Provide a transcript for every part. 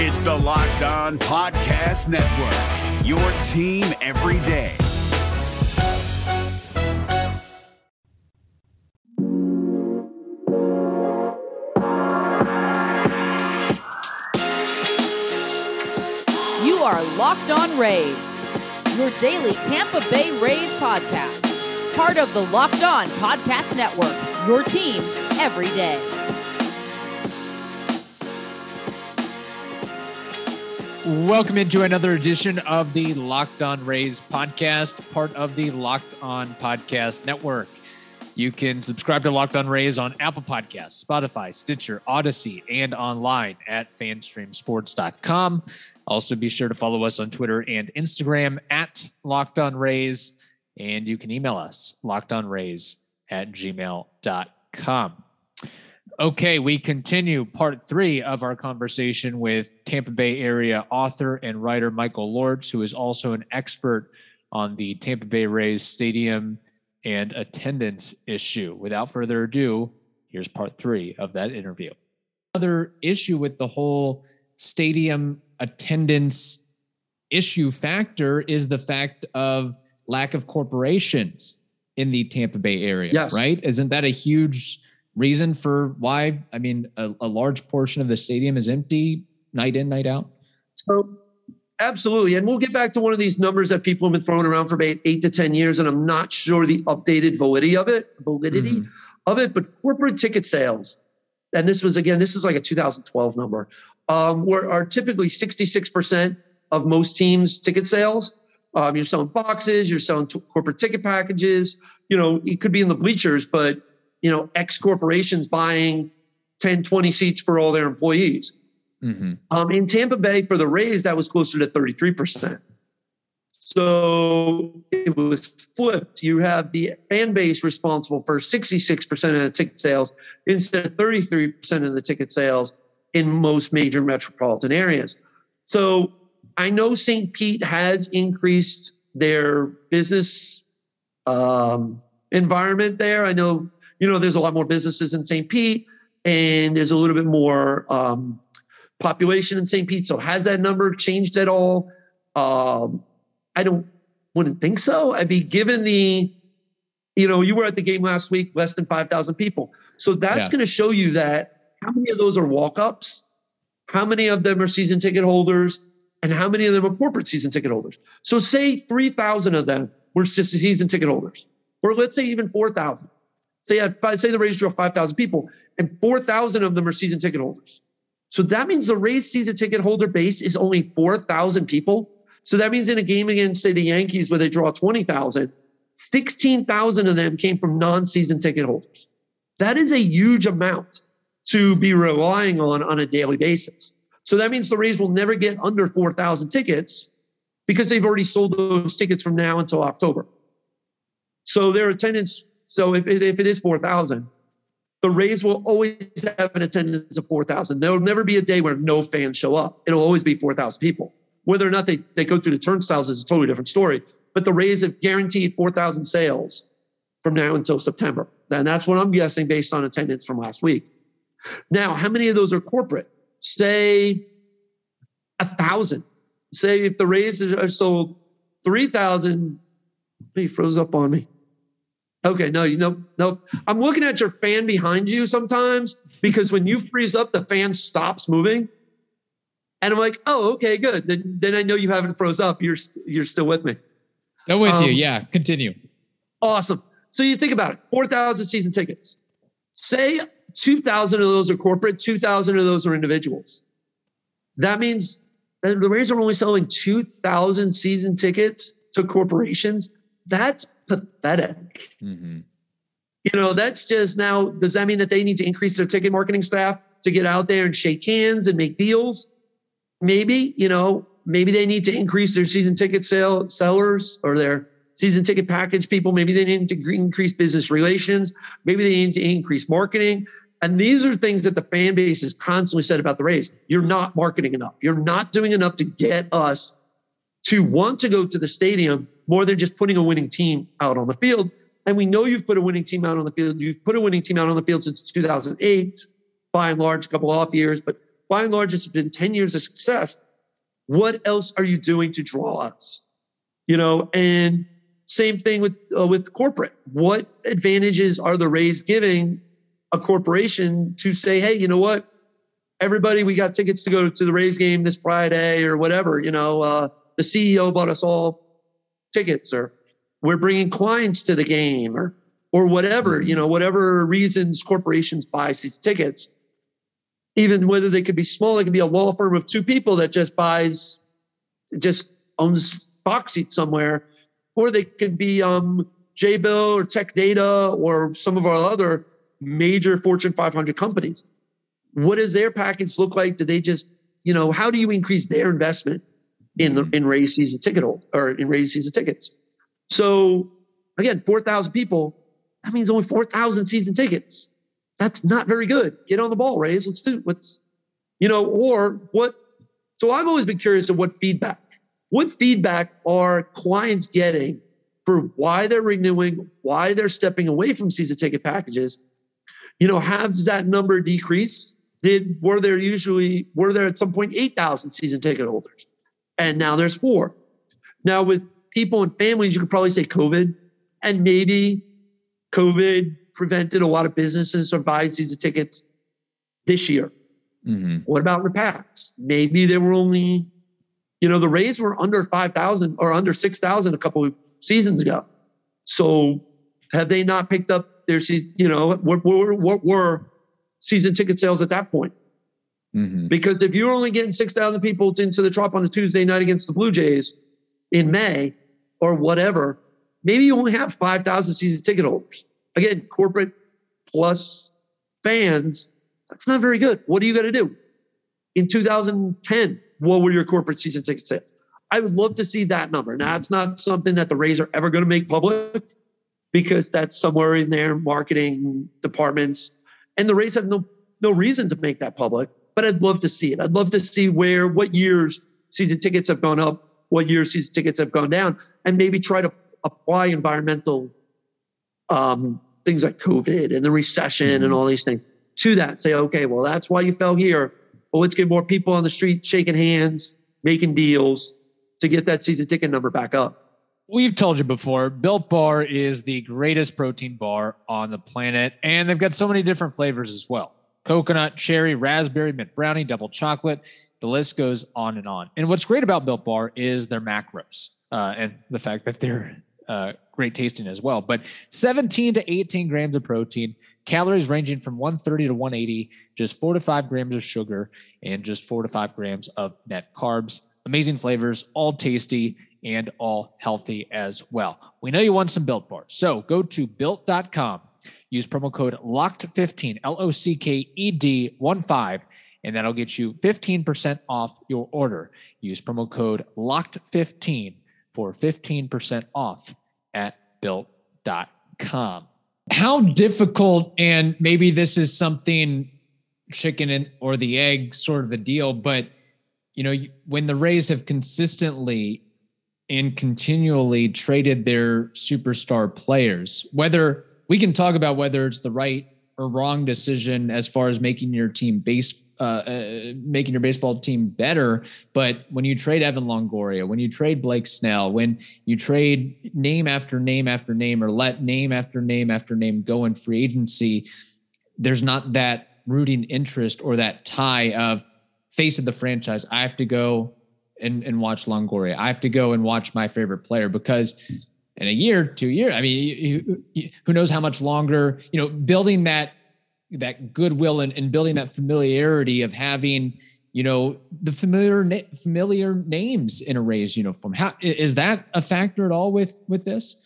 It's the Locked On Podcast Network, your team every day. You are Locked On Rays, your daily Tampa Bay Rays podcast. Part of the Locked On Podcast Network, your team every day. Welcome into another edition of the Locked On Rays podcast, part of the Locked On Podcast Network. You can subscribe to Locked On Rays on Apple Podcasts, Spotify, Stitcher, Odyssey, and online at fanstreamsports.com. Also, be sure to follow us on Twitter and Instagram at Locked On Rays, and you can email us lockedonrays at gmail.com. Okay, we continue part three of our conversation with Tampa Bay area author and writer Michael Lortz, who is also an expert on the Tampa Bay Rays stadium and attendance issue. Without further ado, here's part three of that interview. Another issue with the whole stadium attendance issue factor is the fact of lack of corporations in the Tampa Bay area, Yes. right? Isn't that a huge reason for why? I mean, a, a large portion of the stadium is empty night in, night out. So absolutely. And we'll get back to one of these numbers that people have been throwing around for about eight to 10 years. And I'm not sure the updated validity of it, validity Mhm. of it, but corporate ticket sales. And this was again, this is like a 2012 number. Um, were are typically 66% of most teams' ticket sales. Um, you're selling boxes, you're selling t- corporate ticket packages. You know, it could be in the bleachers, but you know, X corporations buying 10, 20 seats for all their employees. Mhm. Um, in Tampa Bay, for the Rays, that was closer to 33%. So it was flipped. You have the fan base responsible for 66% of the ticket sales instead of 33% of the ticket sales in most major metropolitan areas. So I know St. Pete has increased their business um, environment there. I know, you know, there's a lot more businesses in St. Pete and there's a little bit more um, population in St. Pete. So has that number changed at all? Um, I don't wouldn't think so. I'd be given the, you know, you were at the game last week, less than five thousand people. So that's Yeah. going to show you that how many of those are walk-ups, how many of them are season ticket holders, and how many of them are corporate season ticket holders. So say three thousand of them were just season ticket holders, or let's say even four thousand. Say uh, five, say the Rays draw five thousand people, and four thousand of them are season ticket holders. So that means the Rays season ticket holder base is only 4,000 people. So that means in a game against, say, the Yankees, where they draw 20,000, 16,000 of them came from non season ticket holders. That is a huge amount to be relying on on a daily basis. So that means the Rays will never get under 4,000 tickets because they've already sold those tickets from now until October. So their attendance, so if it, if it is 4,000, the Rays will always have an attendance of 4,000. There will never be a day where no fans show up. It'll always be 4,000 people. Whether or not they, they go through the turnstiles is a totally different story. But the Rays have guaranteed 4,000 sales from now until September. And that's what I'm guessing based on attendance from last week. Now, how many of those are corporate? Say a thousand. Say if the Rays are sold 3,000, he froze up on me. Okay, no, you know, no. I'm looking at your fan behind you sometimes because when you freeze up, the fan stops moving. And I'm like, oh, okay, good. Then, then I know you haven't froze up. You're you're still with me. Still with you. Um, Yeah. Continue. Awesome. So you think about it 4,000 season tickets. Say 2,000 of those are corporate, 2,000 of those are individuals. That means that the Rays are only selling 2,000 season tickets to corporations. That's pathetic. Mhm. You know, that's just now, does that mean that they need to increase their ticket marketing staff to get out there and shake hands and make deals? Maybe, you know, maybe they need to increase their season ticket sale sellers or their season ticket package people. Maybe they need to increase business relations. Maybe they need to increase marketing. And these are things that the fan base has constantly said about the Rays. You're not marketing enough. You're not doing enough to get us to want to go to the stadium more than just putting a winning team out on the field. And we know you've put a winning team out on the field. You've put a winning team out on the field since 2008, by and large, a couple off years, but by and large, it's been 10 years of success. What else are you doing to draw us? You know, and same thing with uh, with corporate. What advantages are the Rays giving a corporation to say, hey, you know what? Everybody, we got tickets to go to the Rays game this Friday or whatever. You know, uh, the CEO bought us all tickets, or we're bringing clients to the game, or or whatever. You know, whatever reasons corporations buy these tickets even whether they could be small, they could be a law firm of two people that just buys, just owns box seats somewhere, or they could be um, Jabil or Tech Data or some of our other major Fortune 500 companies. What does their package look like? Do they just, you know, how do you increase their investment in the mm-hmm. in Rays season ticket hold or in Rays season tickets? So again, 4,000 people, that means only 4,000 season tickets that's not very good. Get on the ball, Rays. Let's do let's, you know, or what. So I've always been curious to what feedback, what feedback are clients getting for why they're renewing, why they're stepping away from season ticket packages. You know, has that number decreased? Did were there usually were there at some point eight thousand season ticket holders, and now there's four. Now with people and families, you could probably say COVID, and maybe COVID prevented a lot of businesses from buying season tickets this year. Mm-hmm. What about the past? Maybe there were only, you know, the Rays were under 5,000 or under 6,000 a couple of seasons ago. So have they not picked up their season, you know, what, what, what were season ticket sales at that point? Mm-hmm. Because if you're only getting 6,000 people into the Trop on a Tuesday night against the Blue Jays in May or whatever, maybe you only have 5,000 season ticket holders again, corporate plus fans, that's not very good. What are you going to do? In 2010, what were your corporate season ticket sales? I would love to see that number. Now, it's not something that the Rays are ever going to make public because that's somewhere in their marketing departments. And the Rays have no, no reason to make that public, but I'd love to see it. I'd love to see where, what years season tickets have gone up, what years season tickets have gone down, and maybe try to apply environmental um, things like COVID and the recession and mm-hmm. all these things to that. Say, okay, well, that's why you fell here. Well, let's get more people on the street shaking hands, making deals to get that season ticket number back up. We've told you before, Built Bar is the greatest protein bar on the planet, and they've got so many different flavors as well coconut, cherry, raspberry, mint brownie, double chocolate. The list goes on and on. And what's great about Built Bar is their macros uh, and the fact that they're uh, great tasting as well. But 17 to 18 grams of protein, calories ranging from 130 to 180, just four to five grams of sugar, and just four to five grams of net carbs. Amazing flavors, all tasty and all healthy as well. We know you want some built bars. So go to built.com, use promo code LOCKED15, L O C K E D 1 5, and that'll get you 15% off your order. Use promo code LOCKED15 for 15% off at built.com. How difficult, and maybe this is something chicken or the egg sort of a deal, but you know, when the Rays have consistently and continually traded their superstar players, whether we can talk about whether it's the right or wrong decision as far as making your team base uh, uh, making your baseball team better. But when you trade Evan Longoria, when you trade Blake Snell, when you trade name after name after name, or let name after name after name go in free agency, there's not that rooting interest or that tie of face of the franchise. I have to go and, and watch Longoria. I have to go and watch my favorite player because in a year, two years, I mean, who knows how much longer, you know, building that that goodwill and, and building that familiarity of having you know the familiar na- familiar names in a Rays uniform. How is that a factor at all with with this?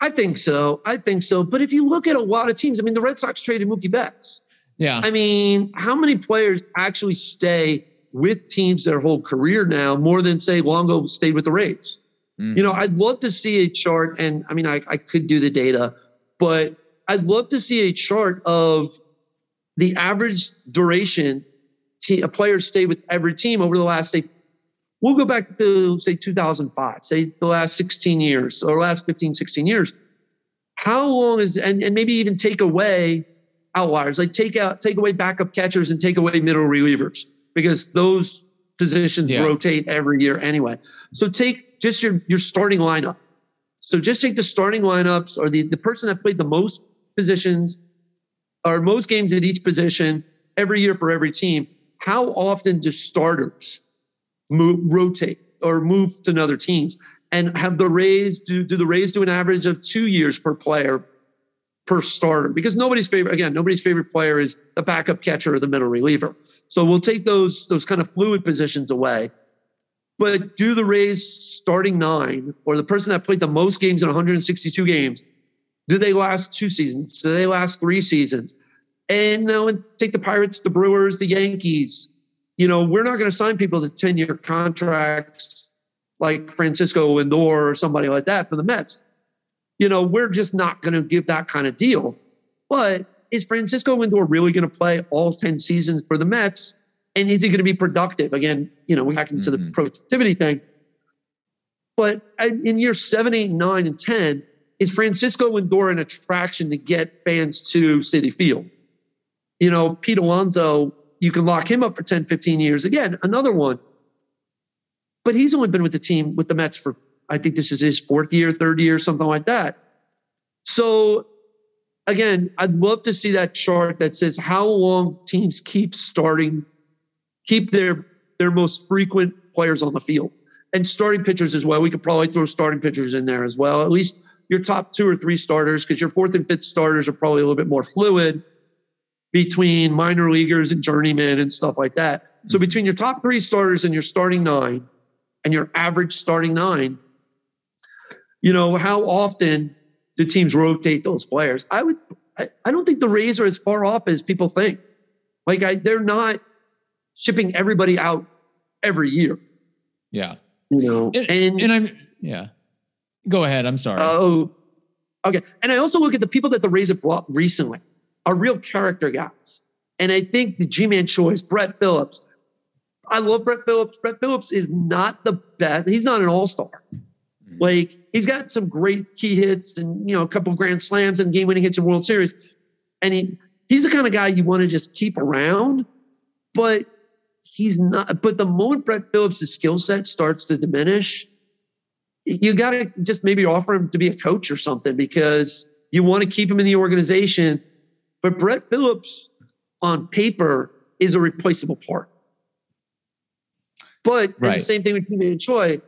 I think so. I think so. But if you look at a lot of teams, I mean, the Red Sox traded Mookie Betts. Yeah. I mean, how many players actually stay with teams their whole career now more than say Longo stayed with the Rays? Mm-hmm. You know, I'd love to see a chart, and I mean, I, I could do the data, but I'd love to see a chart of the average duration a player stayed with every team over the last say we'll go back to say 2005 say the last 16 years or last 15 16 years how long is and, and maybe even take away outliers, like take out, take away backup catchers and take away middle relievers because those positions Yeah. rotate every year anyway. So take just your your starting lineup. So just take the starting lineups or the, the person that played the most positions or most games at each position every year for every team. How often do starters move, rotate or move to another teams? And have the Rays do do the Rays do an average of two years per player per starter? Because nobody's favorite again, nobody's favorite player is the backup catcher or the middle reliever. So we'll take those those kind of fluid positions away. But do the Rays starting nine or the person that played the most games in 162 games, do they last two seasons? Do they last three seasons? And now and take the Pirates, the Brewers, the Yankees. You know, we're not going to sign people to 10 year contracts like Francisco Lindor or somebody like that for the Mets. You know, we're just not going to give that kind of deal. But is Francisco Lindor really going to play all 10 seasons for the Mets? And is he going to be productive? Again, you know, we're back into the Mhm. productivity thing. But in year seven, eight, nine, and 10, is Francisco Lindor an attraction to get fans to Citi Field? You know, Pete Alonso, you can lock him up for 10, 15 years. Again, another one. But he's only been with the team, with the Mets for, I think this is his fourth year, third year, something like that. So again, I'd love to see that chart that says how long teams keep starting, keep their their most frequent players on the field and starting pitchers as well. We could probably throw starting pitchers in there as well. At least your top two or three starters, because your fourth and fifth starters are probably a little bit more fluid between minor leaguers and journeymen and stuff like that. So mm-hmm. between your top three starters and your starting nine and your average starting nine, you know, how often do teams rotate those players? I would I, I don't think the Rays are as far off as people think. Like I they're not shipping everybody out every year, Yeah. you know. And, And, and I'm yeah. Go ahead. I'm sorry. oh okay. And I also look at the people that the Rays have brought recently are real character guys. And I think the Ji-Man Choi, Brett Phillips. I love Brett Phillips. Brett Phillips is not the best. He's not an all-star. Mhm. Like he's got some great key hits and you know a couple of grand slams and game-winning hits in World Series, and he he's the kind of guy you want to just keep around, but he's not. But the moment Brett Phillips' skill set starts to diminish, you got to just maybe offer him to be a coach or something because you want to keep him in the organization. But Brett Phillips, on paper, is a replaceable part. But Right. the same thing with Kim Choi.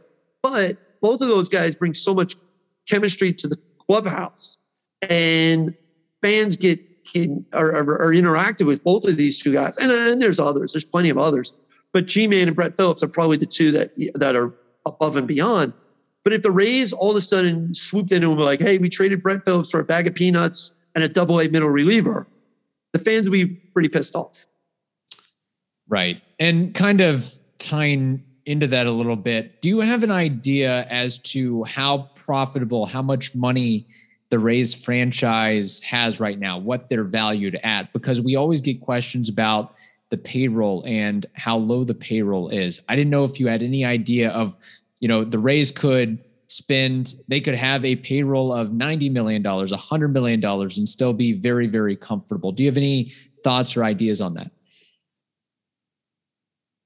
But both of those guys bring so much chemistry to the clubhouse, and fans get can are, are, interactive with both of these two guys. And, and there's others. There's plenty of others. But Ji-Man and Brett Phillips are probably the two that that are above and beyond. But if the Rays all of a sudden swooped in and were like, "Hey, we traded Brett Phillips for a bag of peanuts and a double A middle reliever," the fans would be pretty pissed off. Right. And kind of tying into that a little bit, do you have an idea as to how profitable, how much money the Rays franchise has right now, what they're valued at? Because we always get questions about the payroll and how low the payroll is. I didn't know if you had any idea of, you know, the Rays could spend, they could have a payroll of $90 million, $100 million, and still be very, very comfortable. Do you have any thoughts or ideas on that?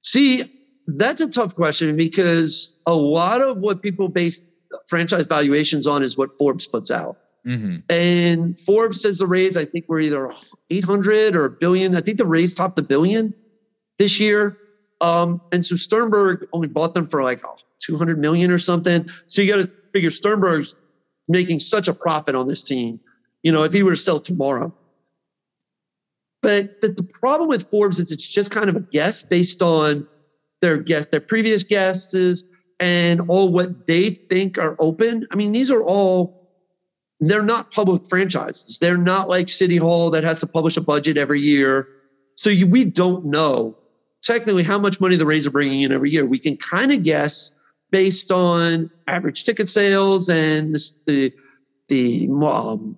See, that's a tough question because a lot of what people base franchise valuations on is what Forbes puts out. Mm-hmm. And Forbes says the Rays, I think we're either 800 or a billion. I think the Rays topped a billion this year. Um, and so Sternberg only bought them for like oh, 200 million or something. So you got to figure Sternberg's making such a profit on this team. You know, if he were to sell tomorrow. But the, the problem with Forbes is it's just kind of a guess based on their guess, their previous guesses, and all what they think are open. I mean, these are all they're not public franchises. They're not like City Hall that has to publish a budget every year. So you, we don't know technically how much money the Rays are bringing in every year. We can kind of guess based on average ticket sales and the the, um,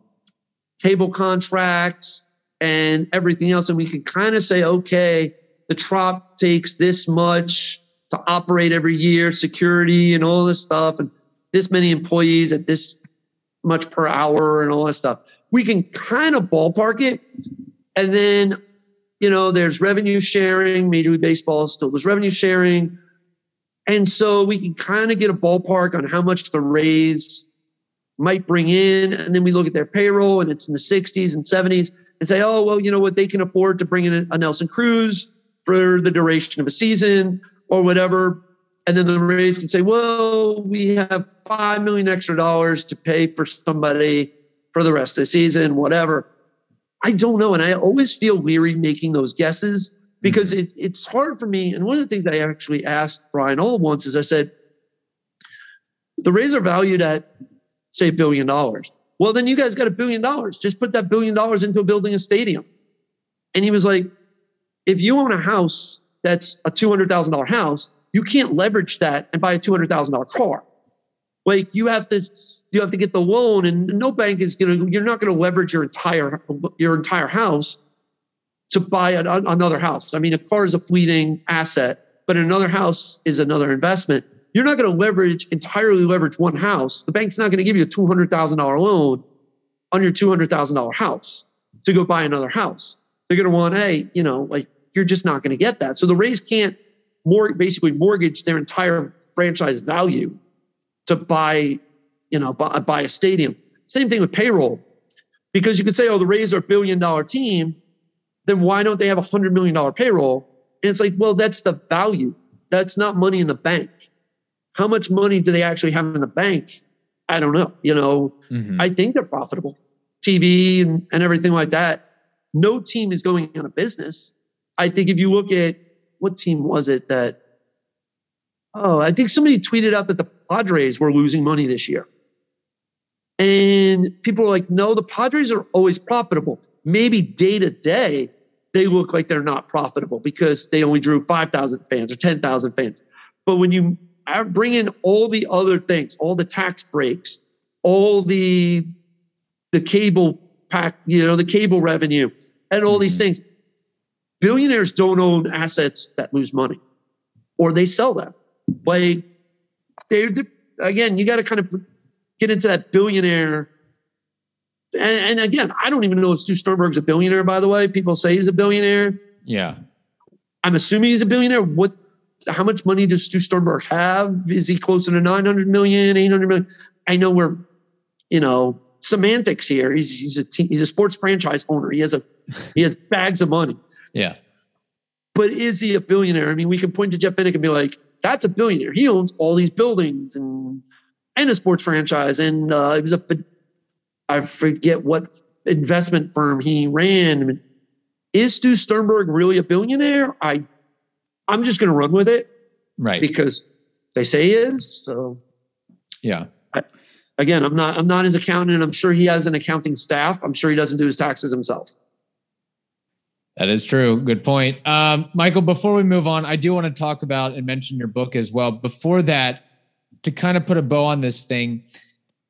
cable contracts and everything else, and we can kind of say, okay, the Trop takes this much to operate every year, security and all this stuff, and this many employees at this much per hour and all that stuff. We can kind of ballpark it, And then, you know, there's revenue sharing. Major League Baseball still does revenue sharing. And so we can kind of get a ballpark on how much the Rays might bring in. And then we look at their payroll and it's in the 60s and 70s and say, oh, well, you know what? They can afford to bring in a Nelson Cruz for the duration of a season or whatever. And then the Rays can say, well, we have five million extra dollars to pay for somebody for the rest of the season, whatever. I don't know. And I always feel weary making those guesses because mm-hmm. it, it's hard for me. And one of the things I actually asked Brian Auld once is I said, the Rays are valued at, say, a billion dollars. Well, then you guys got a billion dollars. Just put that billion dollars into building a stadium. And he was like, if you own a house that's a $200,000 house, you can't leverage that and buy a $200,000 car. Like you have to, you have to get the loan and no bank is going to, you're not going to leverage your entire, your entire house to buy an, another house. I mean, a car is a fleeting asset, but another house is another investment. You're not going to leverage, entirely leverage one house. The bank's not going to give you a $200,000 loan on your $200,000 house to go buy another house. They're going to want, hey, you know, like you're just not going to get that. So the Rays can't more basically mortgage their entire franchise value to buy, you know, buy, buy a stadium. Same thing with payroll, because you could say, oh, the Rays are a billion dollar team. Then why don't they have a hundred million dollar payroll? And it's like, well, that's the value. That's not money in the bank. How much money do they actually have in the bank? I don't know. You know, mm-hmm. I think they're profitable. TV and, and everything like that. No team is going out of business. I think if you look at what team was it that? Oh, I think somebody tweeted out that the Padres were losing money this year. And people are like, no, the Padres are always profitable. Maybe day to day, they look like they're not profitable because they only drew 5,000 fans or 10,000 fans. But when you bring in all the other things, all the tax breaks, all the the cable pack, you know, the cable revenue, and all mm-hmm. these things, Billionaires don't own assets that lose money, or they sell them. Like they again, you got to kind of get into that billionaire. And, and, again, I don't even know if Stu Sternberg's a billionaire. By the way, people say he's a billionaire. Yeah, I'm assuming he's a billionaire. What? How much money does Stu Sternberg have? Is he closer to 900 million, 800 million? I know we're, you know, semantics here. He's he's a he's a sports franchise owner. He has a he has bags of money. Yeah. But is he a billionaire? I mean, we can point to Jeff Vinik and be like, that's a billionaire. He owns all these buildings and and a sports franchise. And uh, it was a I forget what investment firm he ran. I mean, is Stu Sternberg really a billionaire? I I'm just going to run with it, right? Because they say he is. So yeah. I, again, I'm not I'm not his accountant. I'm sure he has an accounting staff. I'm sure he doesn't do his taxes himself. That is true. Good point. Um, Michael, before we move on, I do want to talk about and mention your book as well. Before that, to kind of put a bow on this thing,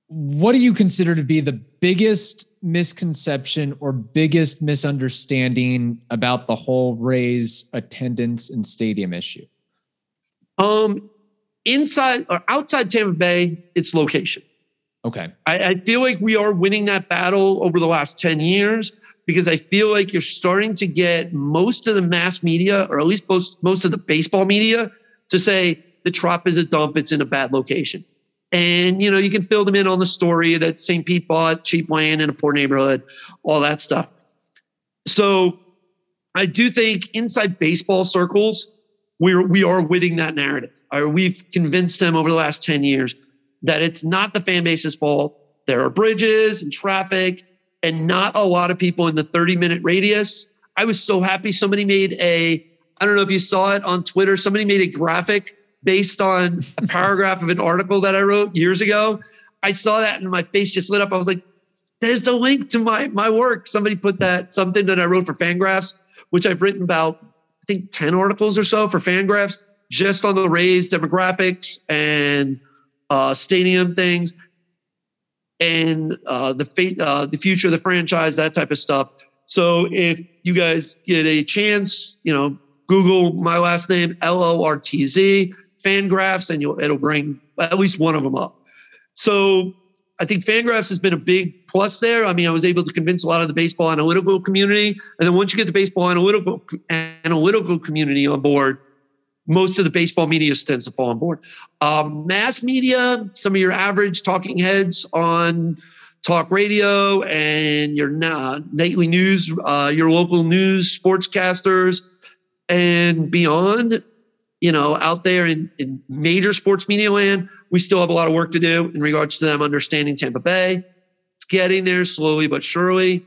what do you consider to be the biggest misconception or biggest misunderstanding about the whole Rays attendance and stadium issue? Um, inside or outside Tampa Bay, it's location. Okay. I, I feel like we are winning that battle over the last 10 years because I feel like you're starting to get most of the mass media, or at least most, most of the baseball media, to say the Trop is a dump, it's in a bad location. And, you know, you can fill them in on the story that St. Pete bought cheap land in a poor neighborhood, all that stuff. So I do think inside baseball circles, we're, we are winning that narrative. Or we've convinced them over the last 10 years that it's not the fan base's fault. There are bridges and traffic and not a lot of people in the 30 minute radius. I was so happy somebody made a, I don't know if you saw it on Twitter, somebody made a graphic based on a paragraph of an article that I wrote years ago. I saw that and my face just lit up. I was like, there's the link to my my work. Somebody put that something that I wrote for Fangraphs, which I've written about, I think 10 articles or so for Fangraphs, just on the Rays demographics and uh, stadium things and uh, the fate, uh, the future of the franchise, that type of stuff. So if you guys get a chance, you know, Google my last name L O R T Z Fangraphs, and you'll it'll bring at least one of them up. So I think Fangraphs has been a big plus there. I mean, I was able to convince a lot of the baseball analytical community, and then once you get the baseball analytical analytical community on board, most of the baseball media tends to fall on board. Um, mass media, some of your average talking heads on talk radio and your nightly news, uh, your local news sportscasters, and beyond. You know, out there in, in major sports media land, we still have a lot of work to do in regards to them understanding Tampa Bay. It's getting there slowly but surely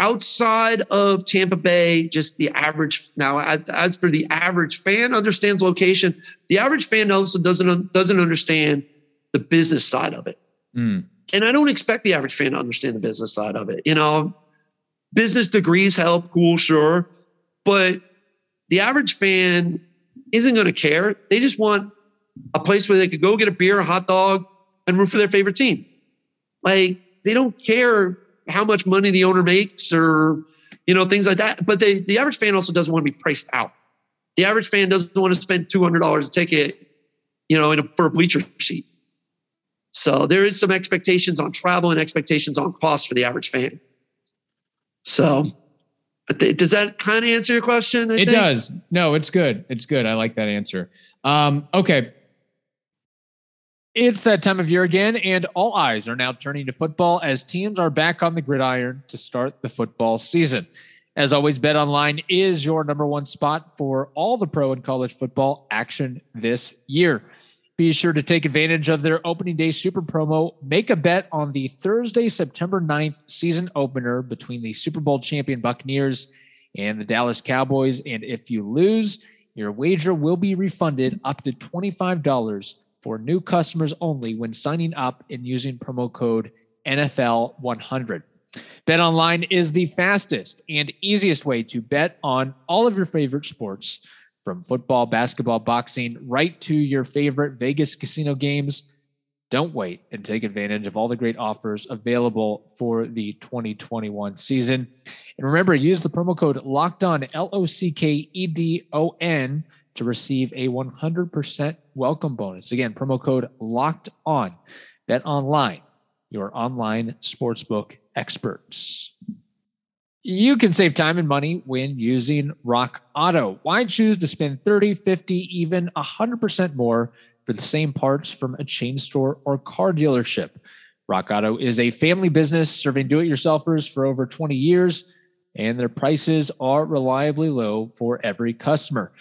outside of Tampa Bay, just the average now. As for the average fan, understands location. The average fan also doesn't doesn't understand the business side of it. Mm. And I don't expect the average fan to understand the business side of it. You know, business degrees help, cool, sure, but the average fan isn't going to care. They just want a place where they could go get a beer, a hot dog, and root for their favorite team. Like they don't care how much money the owner makes or you know things like that. But they, the average fan also doesn't want to be priced out. The average fan doesn't want to spend two hundred dollars a ticket, you know, a, for a bleacher seat. So there is some expectations on travel and expectations on cost for the average fan. So does that kind of answer your question? I it think? does. No, it's good. It's good. I like that answer. Um, okay. It's that time of year again, and all eyes are now turning to football as teams are back on the gridiron to start the football season. As always, Bet Online is your number one spot for all the pro and college football action this year. Be sure to take advantage of their opening day super promo. Make a bet on the Thursday, September 9th season opener between the Super Bowl champion Buccaneers and the Dallas Cowboys. And if you lose, your wager will be refunded up to $25 for new customers only when signing up and using promo code NFL100. Bet online is the fastest and easiest way to bet on all of your favorite sports, from football, basketball, boxing, right to your favorite Vegas casino games. Don't wait and take advantage of all the great offers available for the 2021 season. And remember, use the promo code Locked On L O C K E D O N to receive a 100% welcome bonus. Again, promo code locked on. Bet online, your online sportsbook experts. You can save time and money when using Rock Auto. Why choose to spend 30, 50, even 100% more for the same parts from a chain store or car dealership? Rock Auto is a family business serving do it yourselfers for over 20 years, and their prices are reliably low for every customer.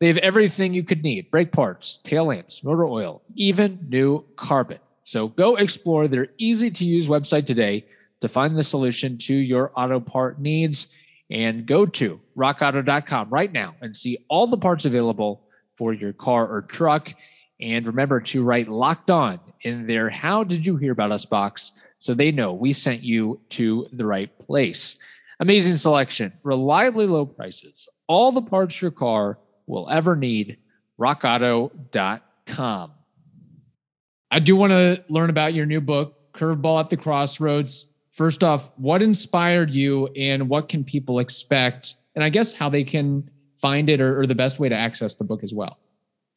They have everything you could need brake parts, tail lamps, motor oil, even new carpet. So go explore their easy to use website today to find the solution to your auto part needs and go to rockauto.com right now and see all the parts available for your car or truck. And remember to write locked on in their How Did You Hear About Us box so they know we sent you to the right place. Amazing selection, reliably low prices, all the parts your car will ever need. RockAuto.com. I do want to learn about your new book, Curveball at the Crossroads. First off, what inspired you and what can people expect? And I guess how they can find it or, or the best way to access the book as well.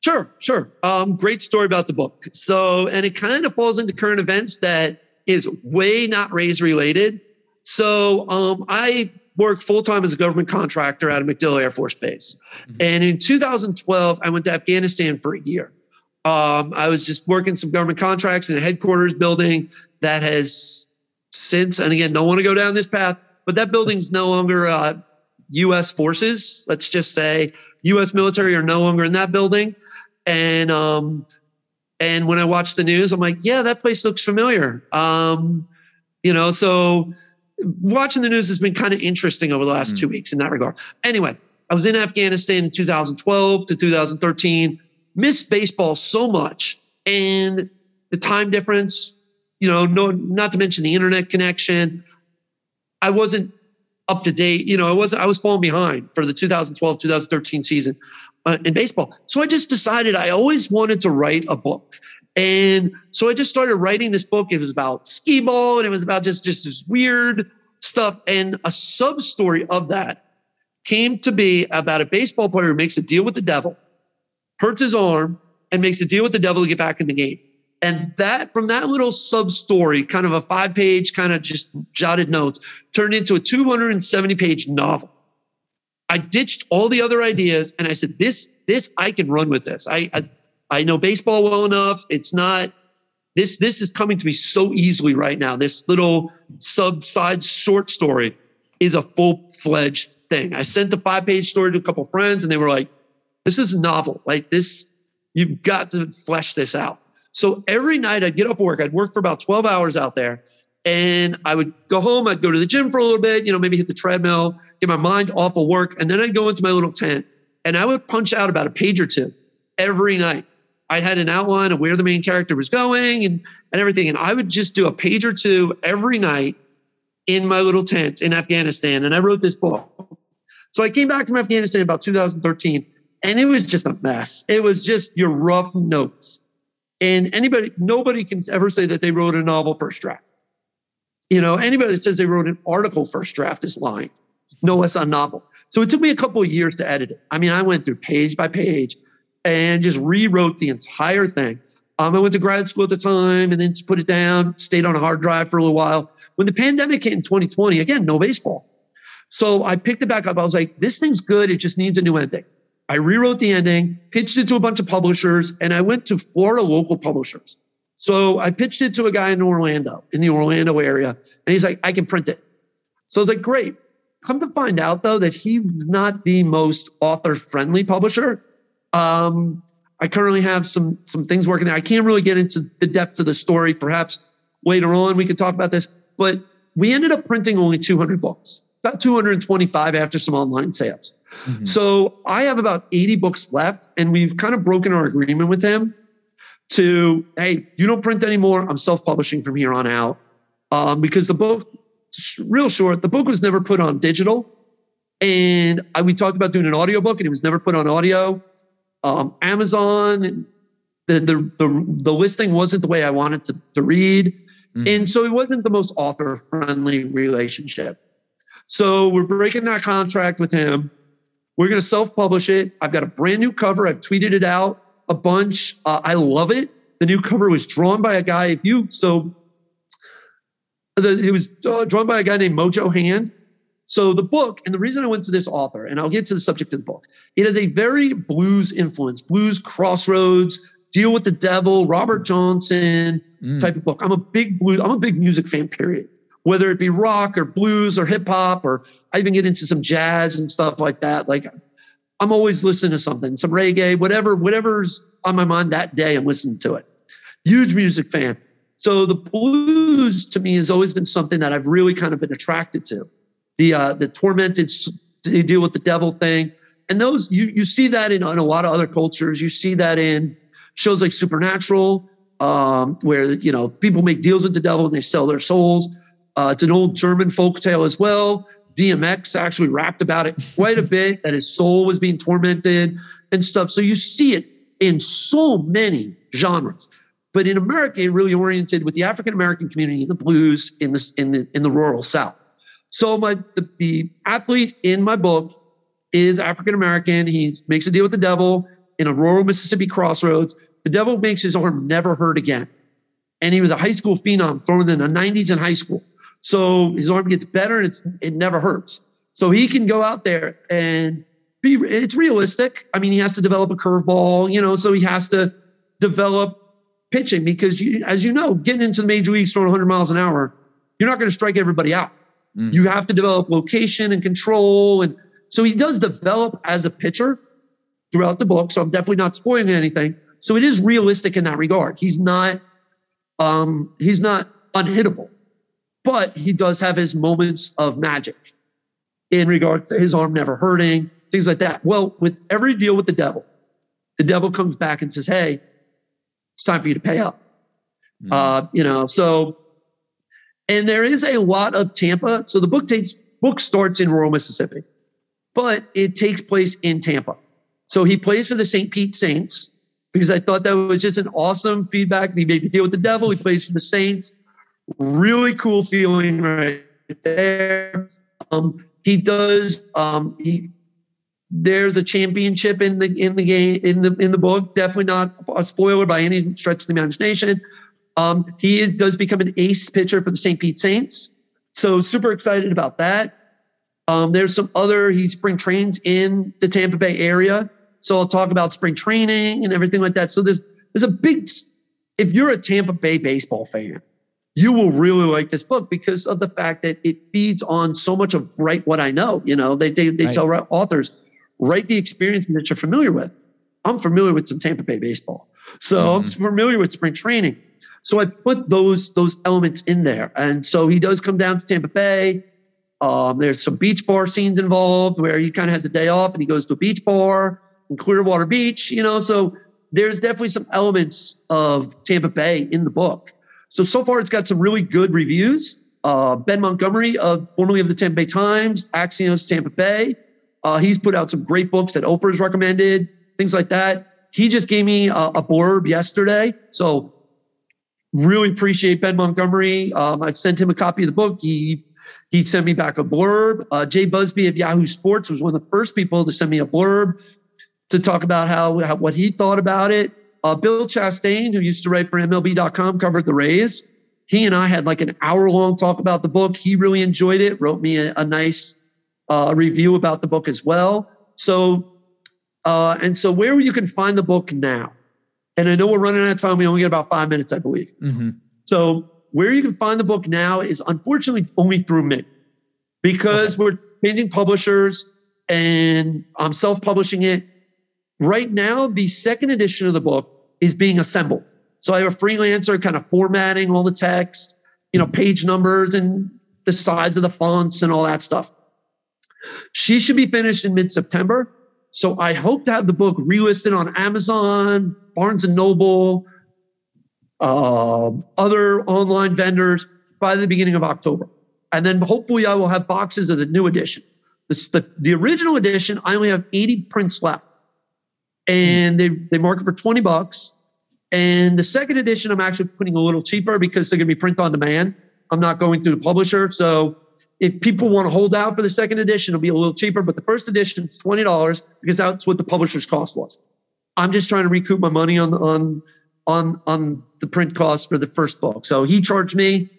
Sure, sure. Um, great story about the book. So, and it kind of falls into current events that is way not Rays related. So, um, I work full time as a government contractor at a MacDill Air Force Base. Mm-hmm. And in 2012, I went to Afghanistan for a year. Um, I was just working some government contracts in a headquarters building that has since, and again, don't want to go down this path, but that building's no longer uh, U.S. forces. Let's just say U.S. military are no longer in that building. And um, and when I watch the news, I'm like, yeah, that place looks familiar. Um, you know, so watching the news has been kind of interesting over the last mm. two weeks in that regard. Anyway, I was in Afghanistan in 2012 to 2013, missed baseball so much, and the time difference, you know, no, not to mention the internet connection. I wasn't up to date. You know, I was I was falling behind for the 2012 2013 season uh, in baseball. So I just decided I always wanted to write a book. And so I just started writing this book. It was about skee ball and it was about just, just this weird stuff. And a sub story of that came to be about a baseball player who makes a deal with the devil, hurts his arm, and makes a deal with the devil to get back in the game. And that from that little sub story, kind of a five page, kind of just jotted notes, turned into a 270 page novel. I ditched all the other ideas and I said, this, this, I can run with this. I, I, I know baseball well enough. It's not this, this is coming to me so easily right now. This little sub side short story is a full fledged thing. I sent the five page story to a couple friends and they were like, this is novel. Like this, you've got to flesh this out. So every night I'd get off work, I'd work for about 12 hours out there and I would go home. I'd go to the gym for a little bit, you know, maybe hit the treadmill, get my mind off of work. And then I'd go into my little tent and I would punch out about a page or two every night. I had an outline of where the main character was going and, and everything. And I would just do a page or two every night in my little tent in Afghanistan. And I wrote this book. So I came back from Afghanistan about 2013 and it was just a mess. It was just your rough notes. And anybody, nobody can ever say that they wrote a novel first draft. You know, anybody that says they wrote an article first draft is lying. No, it's a novel. So it took me a couple of years to edit it. I mean, I went through page by page and just rewrote the entire thing. Um, I went to grad school at the time and then put it down, stayed on a hard drive for a little while. When the pandemic hit in 2020, again, no baseball. So I picked it back up. I was like, this thing's good. It just needs a new ending. I rewrote the ending, pitched it to a bunch of publishers, and I went to Florida local publishers. So I pitched it to a guy in Orlando, in the Orlando area, and he's like, I can print it. So I was like, great. Come to find out, though, that he's not the most author friendly publisher. Um, I currently have some some things working there. I can't really get into the depth of the story. Perhaps later on we could talk about this. But we ended up printing only 200 books, about 225 after some online sales. Mm-hmm. So I have about 80 books left, and we've kind of broken our agreement with him to hey, you don't print anymore. I'm self-publishing from here on out um, because the book, real short, the book was never put on digital, and I, we talked about doing an audiobook, and it was never put on audio um, Amazon, the, the, the, the listing wasn't the way I wanted to, to read. Mm-hmm. And so it wasn't the most author friendly relationship. So we're breaking that contract with him. We're going to self publish it. I've got a brand new cover. I've tweeted it out a bunch. Uh, I love it. The new cover was drawn by a guy. If you so, the, it was uh, drawn by a guy named Mojo Hand. So the book, and the reason I went to this author, and I'll get to the subject of the book, it is a very blues influence, blues crossroads, deal with the devil, Robert Johnson mm. type of book. I'm a big blues, I'm a big music fan, period. Whether it be rock or blues or hip hop, or I even get into some jazz and stuff like that. Like I'm always listening to something, some reggae, whatever, whatever's on my mind that day, I'm listening to it. Huge music fan. So the blues to me has always been something that I've really kind of been attracted to the uh, the tormented they deal with the devil thing, and those you you see that in, in a lot of other cultures. You see that in shows like Supernatural, um, where you know people make deals with the devil and they sell their souls. Uh, it's an old German folk tale as well. DMX actually rapped about it quite a bit that his soul was being tormented and stuff. So you see it in so many genres. But in America, it really oriented with the African American community, the blues in the in the in the rural South. So my the, the athlete in my book is African American. He makes a deal with the devil in a rural Mississippi crossroads. The devil makes his arm never hurt again. And he was a high school phenom thrown in the 90s in high school. So his arm gets better and it's, it never hurts. So he can go out there and be, it's realistic. I mean, he has to develop a curveball, you know, so he has to develop pitching because you, as you know, getting into the major leagues throwing 100 miles an hour, you're not going to strike everybody out. Mm. You have to develop location and control. And so he does develop as a pitcher throughout the book. So I'm definitely not spoiling anything. So it is realistic in that regard. He's not um, he's not unhittable, but he does have his moments of magic in regard to his arm never hurting, things like that. Well, with every deal with the devil, the devil comes back and says, Hey, it's time for you to pay up. Mm. Uh, you know, so and there is a lot of Tampa. So the book takes book starts in rural Mississippi, but it takes place in Tampa. So he plays for the St. Pete Saints because I thought that was just an awesome feedback. He made me deal with the devil. He plays for the Saints. Really cool feeling right there. Um, he does. Um, he there's a championship in the in the game in the in the book. Definitely not a spoiler by any stretch of the imagination. Um, he does become an ace pitcher for the St. Pete Saints, so super excited about that. Um, there's some other he spring trains in the Tampa Bay area, so I'll talk about spring training and everything like that. So there's there's a big. If you're a Tampa Bay baseball fan, you will really like this book because of the fact that it feeds on so much of write what I know. You know, they they, they right. tell authors write the experience that you're familiar with. I'm familiar with some Tampa Bay baseball, so mm-hmm. I'm familiar with spring training. So I put those those elements in there, and so he does come down to Tampa Bay. Um, there's some beach bar scenes involved where he kind of has a day off and he goes to a beach bar in Clearwater Beach. You know, so there's definitely some elements of Tampa Bay in the book. So so far, it's got some really good reviews. Uh, ben Montgomery, uh, formerly of the Tampa Bay Times, Axios Tampa Bay, uh, he's put out some great books that Oprah's recommended, things like that. He just gave me a, a blurb yesterday. So really appreciate Ben Montgomery. Um, I've sent him a copy of the book. He he sent me back a blurb. Uh, Jay Busbee of Yahoo Sports was one of the first people to send me a blurb to talk about how, how what he thought about it. Uh, Bill Chastain, who used to write for MLB.com, covered the Rays. He and I had like an hour long talk about the book. He really enjoyed it. Wrote me a, a nice uh, review about the book as well. So, uh, and so where you can find the book now, and I know we're running out of time. We only get about five minutes, I believe. Mm-hmm. So, where you can find the book now is unfortunately only through me because okay. we're changing publishers and I'm self publishing it. Right now, the second edition of the book is being assembled. So I have a freelancer kind of formatting all the text, you know, page numbers and the size of the fonts and all that stuff. She should be finished in mid September. So I hope to have the book relisted on Amazon, Barnes and Noble, uh, other online vendors by the beginning of October. And then hopefully I will have boxes of the new edition. This, the, the original edition, I only have 80 prints left. And they, they mark it for 20 bucks. And the second edition, I'm actually putting a little cheaper because they're going to be print on demand. I'm not going through the publisher. So if people want to hold out for the second edition, it'll be a little cheaper, but the first edition is twenty dollars because that's what the publisher's cost was. I'm just trying to recoup my money on on on on the print cost for the first book. So he charged me,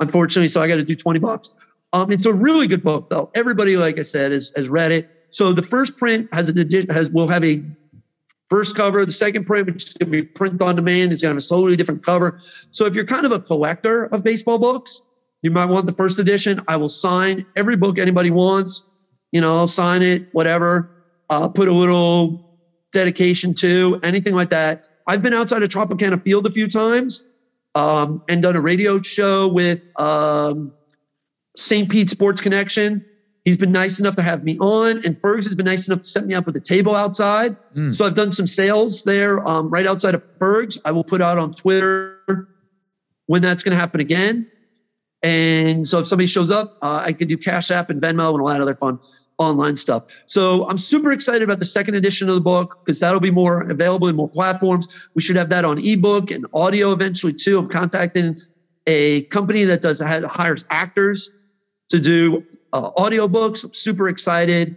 unfortunately, so I got to do twenty bucks. Um, it's a really good book though. Everybody, like I said, has has read it. So the first print has an a has will have a first cover. The second print, which is going to be print on demand, is going to have a totally different cover. So if you're kind of a collector of baseball books, you might want the first edition. I will sign every book anybody wants. You know, I'll sign it, whatever. I'll put a little dedication to anything like that. I've been outside of Tropicana Field a few times um, and done a radio show with um, St. Pete Sports Connection. He's been nice enough to have me on, and Fergs has been nice enough to set me up with a table outside. Mm. So I've done some sales there um, right outside of Fergs. I will put out on Twitter when that's going to happen again. And so if somebody shows up, uh, I can do Cash App and Venmo and all that other fun online stuff. So I'm super excited about the second edition of the book because that'll be more available in more platforms. We should have that on ebook and audio eventually too. I'm contacting a company that does hires actors to do uh, audio books. I'm super excited.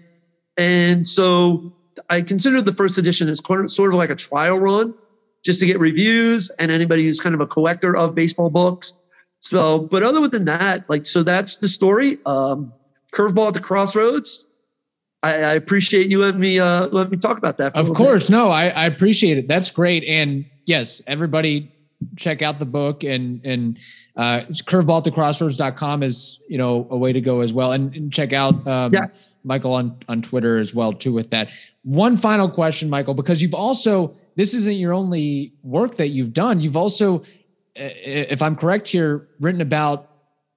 And so I consider the first edition as sort of like a trial run just to get reviews and anybody who's kind of a collector of baseball books so, but other than that, like, so that's the story. Um, curveball at the crossroads. I, I appreciate you let me uh, let me talk about that. of course, bit. no, I, I appreciate it. That's great. And yes, everybody check out the book and and uh curveball at the crossroads.com is you know a way to go as well and, and check out um, yeah. michael on on twitter as well too with that one final question michael because you've also this isn't your only work that you've done you've also if I'm correct here, written about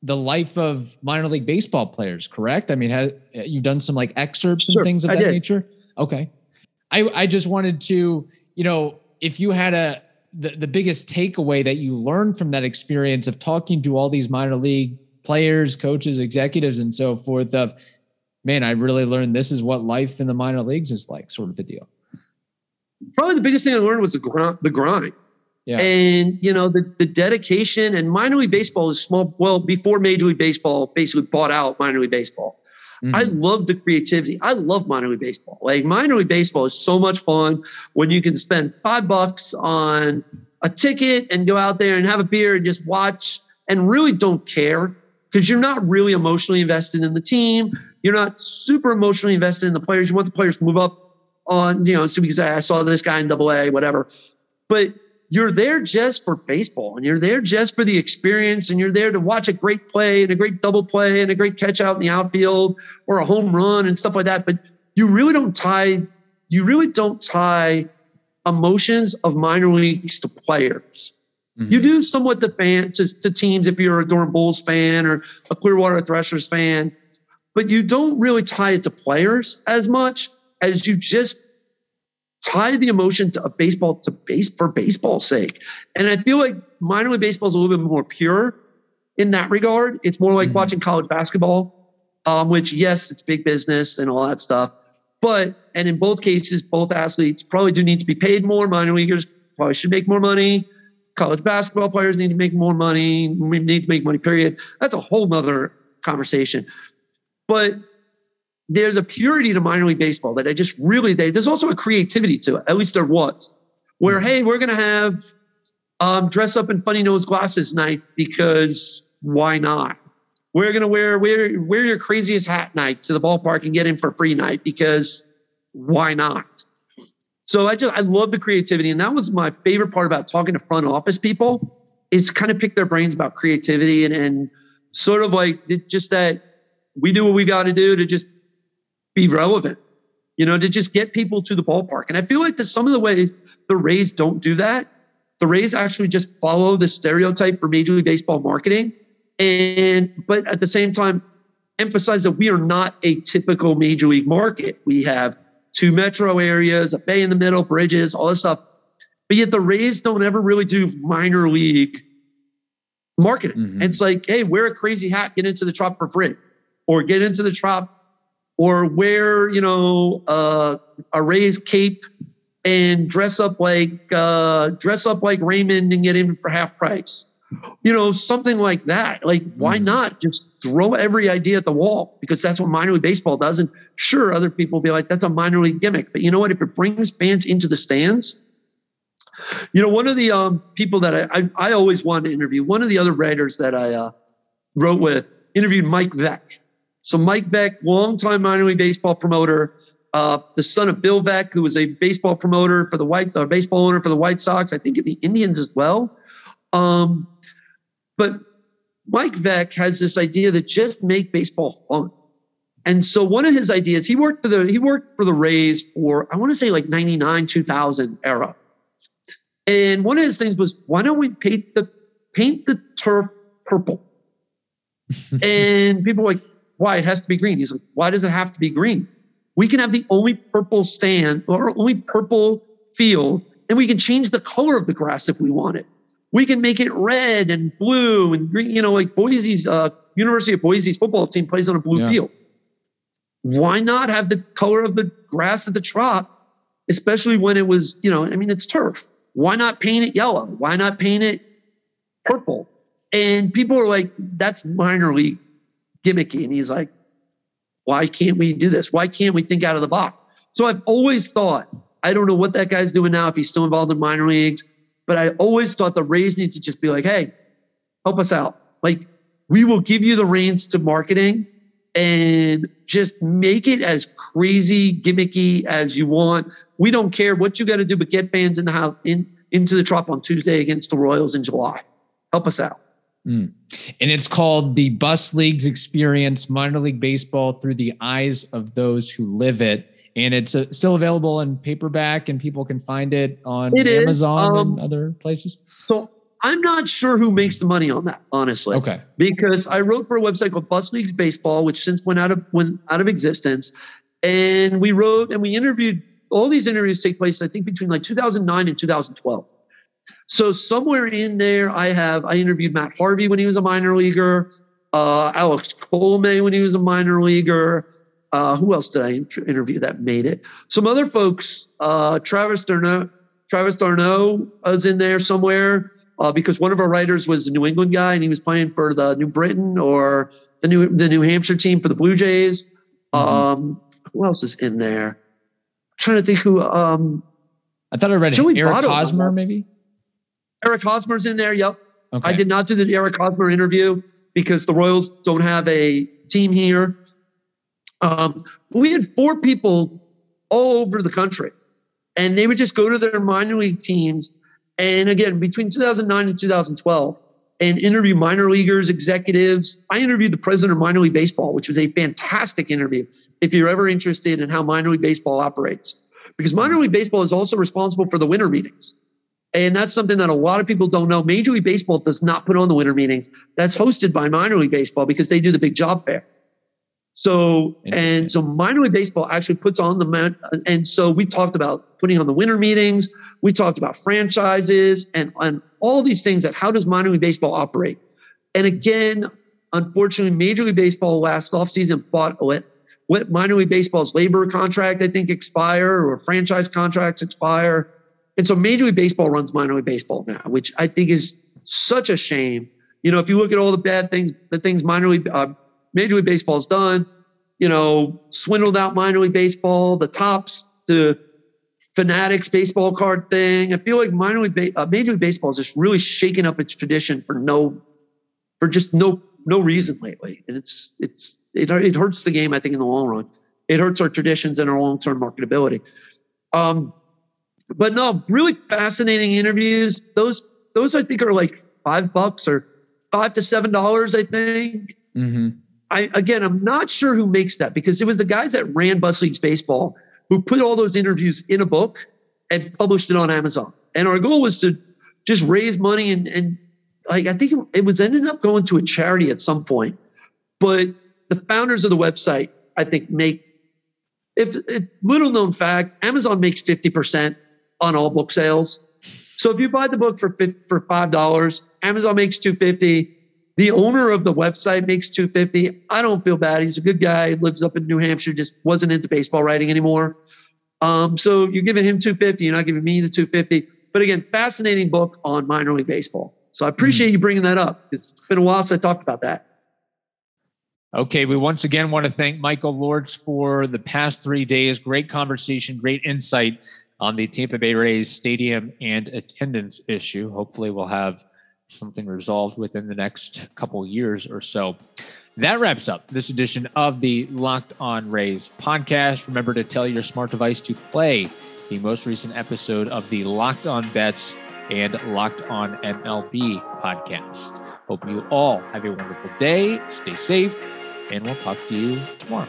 the life of minor league baseball players, correct? I mean, has, you've done some like excerpts sure, and things of I that did. nature. Okay. I, I just wanted to, you know, if you had a, the, the biggest takeaway that you learned from that experience of talking to all these minor league players, coaches, executives, and so forth of, man, I really learned this is what life in the minor leagues is like, sort of a deal. Probably the biggest thing I learned was the grind, the grind. Yeah. And you know the the dedication and minor league baseball is small. Well, before Major League Baseball basically bought out minor league baseball, Mm-hmm. I love the creativity. I love minor league baseball. Like minor league baseball is so much fun when you can spend five bucks on a ticket and go out there and have a beer and just watch and really don't care because you're not really emotionally invested in the team. You're not super emotionally invested in the players. You want the players to move up on, you know, so because I saw this guy in double A, whatever. But you're there just for baseball and you're there just for the experience and you're there to watch a great play and a great double play and a great catch out in the outfield or a home run and stuff like that. But you really don't tie, you really don't tie emotions of minor leagues to players. Mm-hmm. You do somewhat to fan to, to teams if you're a Durham Bulls fan or a Clearwater Threshers fan, but you don't really tie it to players as much as you just tie the emotion to a baseball to base for baseball's sake. And I feel like minor league baseball is a little bit more pure in that regard. It's more like mm-hmm. watching college basketball, um, which yes, it's big business and all that stuff. But and in both cases, both athletes probably do need to be paid more. Minor leaguers probably should make more money college basketball players need to make more money. We need to make money, period. That's a whole nother conversation. But there's a purity to minor league baseball that I just really, they, there's also a creativity to it. At least there was, where, mm-hmm. hey, we're going to have um, dress up in funny nose glasses night because why not? We're going to wear, wear, wear your craziest hat night to the ballpark and get in for free night because why not? So I just I love the creativity, and that was my favorite part about talking to front office people is kind of pick their brains about creativity and and sort of like just that we do what we got to do to just be relevant, you know, to just get people to the ballpark. And I feel like that some of the ways the Rays don't do that. The Rays actually just follow the stereotype for Major League Baseball marketing, and but at the same time emphasize that we are not a typical Major League market. We have two metro areas, a bay in the middle, bridges, all this stuff. But yet the Rays don't ever really do minor league marketing. Mm-hmm. It's like, hey, wear a crazy hat, get into the trop for free, or get into the trop, or wear, you know, uh, a raised cape and dress up like uh, dress up like Raymond and get in for half price. You know, something like that. Like, why mm-hmm. not just throw every idea at the wall? Because that's what minor league baseball does. And sure, other people will be like, that's a minor league gimmick. But you know what? If it brings fans into the stands, you know, one of the um, people that I, I, I always wanted to interview, one of the other writers that I uh, wrote with, interviewed Mike Veeck. So Mike Veeck, longtime minor league baseball promoter, uh, the son of Bill Veeck, who was a baseball promoter for the White, uh, baseball owner for the White Sox, I think the Indians as well. Um, but Mike Veeck has this idea that just make baseball fun. And so one of his ideas, he worked for the he worked for the Rays for I want to say like 99, 2000 era. And one of his things was, why don't we paint the paint the turf purple? and people were like, why? It has to be green. He's like, why does it have to be green? We can have the only purple stand or only purple field, and we can change the color of the grass if we want it we can make it red and blue and green. You know, like Boise's uh, University of Boise's football team plays on a blue yeah. field. Why not have the color of the grass at the trop, especially when it was, you know, I mean, it's turf. Why not paint it yellow? Why not paint it purple? And people are like, that's minor league gimmicky. And he's like, why can't we do this? Why can't we think out of the box? So I've always thought, I don't know what that guy's doing now, if he's still involved in minor leagues but I always thought the Rays need to just be like, hey, help us out. Like, we will give you the reins to marketing and just make it as crazy, gimmicky as you want. We don't care what you got to do, but get fans in the house in into the trop on Tuesday against the Royals in July. Help us out. Mm. And it's called the Bus Leagues Experience Minor League Baseball through the eyes of those who live it. And it's uh, still available in paperback and people can find it on it amazon um, and other places. so i'm not sure who makes the money on that honestly. Okay. Because i wrote for a website called bus leagues baseball which since went out of went out of existence. And we wrote and we interviewed all these interviews take place i think between like 2009 and 2012 so somewhere in there i have i interviewed matt harvey when he was a minor leaguer uh, alex colomé when he was a minor leaguer uh, who else did I interview that made it? Some other folks, uh, Travis d'Arnaud, Travis d'Arnaud was in there somewhere uh, because one of our writers was a New England guy and he was playing for the New Britain or the New the New Hampshire team for the Blue Jays. Mm-hmm. Um, who else is in there? I'm trying to think who. Um, I thought I read Joey Eric Votto. Hosmer, maybe. Eric Hosmer's in there. Yep. Okay. I did not do the Eric Hosmer interview because the Royals don't have a team here. Um, we had four people all over the country, and they would just go to their minor league teams. And again, between 2009 and 2012, and interview minor leaguers, executives. I interviewed the president of minor league baseball, which was a fantastic interview. If you're ever interested in how minor league baseball operates, because minor league baseball is also responsible for the winter meetings. And that's something that a lot of people don't know. Major League Baseball does not put on the winter meetings. That's hosted by minor league baseball because they do the big job fair. So, and so minor league baseball actually puts on the, man- and so we talked about putting on the winter meetings. We talked about franchises and, and all these things that how does minor league baseball operate? And again, unfortunately, Major League Baseball last offseason bought let, let minor league baseball's labor contract, I think, expire or franchise contracts expire. And so Major League Baseball runs minor league baseball now, which I think is such a shame. You know, if you look at all the bad things, the things minor league, uh, Major League Baseball has done, you know, swindled out minor league baseball, the Topps, the fanatics baseball card thing. I feel like minor league, uh, Major League Baseball is just really shaking up its tradition for no, for just no no reason lately, and it's it's it it hurts the game. I think in the long run, it hurts our traditions and our long term marketability. Um, but no, really fascinating interviews. Those those I think are like five bucks or five to seven dollars. I think. Mm-hmm. I again, I'm not sure who makes that because it was the guys that ran Bus Leagues Baseball who put all those interviews in a book and published it on Amazon. And our goal was to just raise money and and like I think it, it was ended up going to a charity at some point. But the founders of the website, I think, make if, if little known fact, Amazon makes 50% on all book sales. So if you buy the book for for five dollars, Amazon makes 250. The owner of the website makes 250. I don't feel bad. He's a good guy. Lives up in New Hampshire. Just wasn't into baseball writing anymore. Um, so you're giving him 250. You're not giving me the 250. But again, fascinating book on minor league baseball. So I appreciate you bringing that up. It's been a while since I talked about that. Okay, we once again want to thank Michael Lortz for the past three days. Great conversation, great insight on the Tampa Bay Rays stadium and attendance issue. Hopefully, we'll have something resolved within the next couple years or so. That wraps up this edition of the Locked On Rays podcast. Remember to tell your smart device to play the most recent episode of the Locked On Bets and Locked On MLB podcast. Hope you all have a wonderful day. Stay safe, and we'll talk to you tomorrow.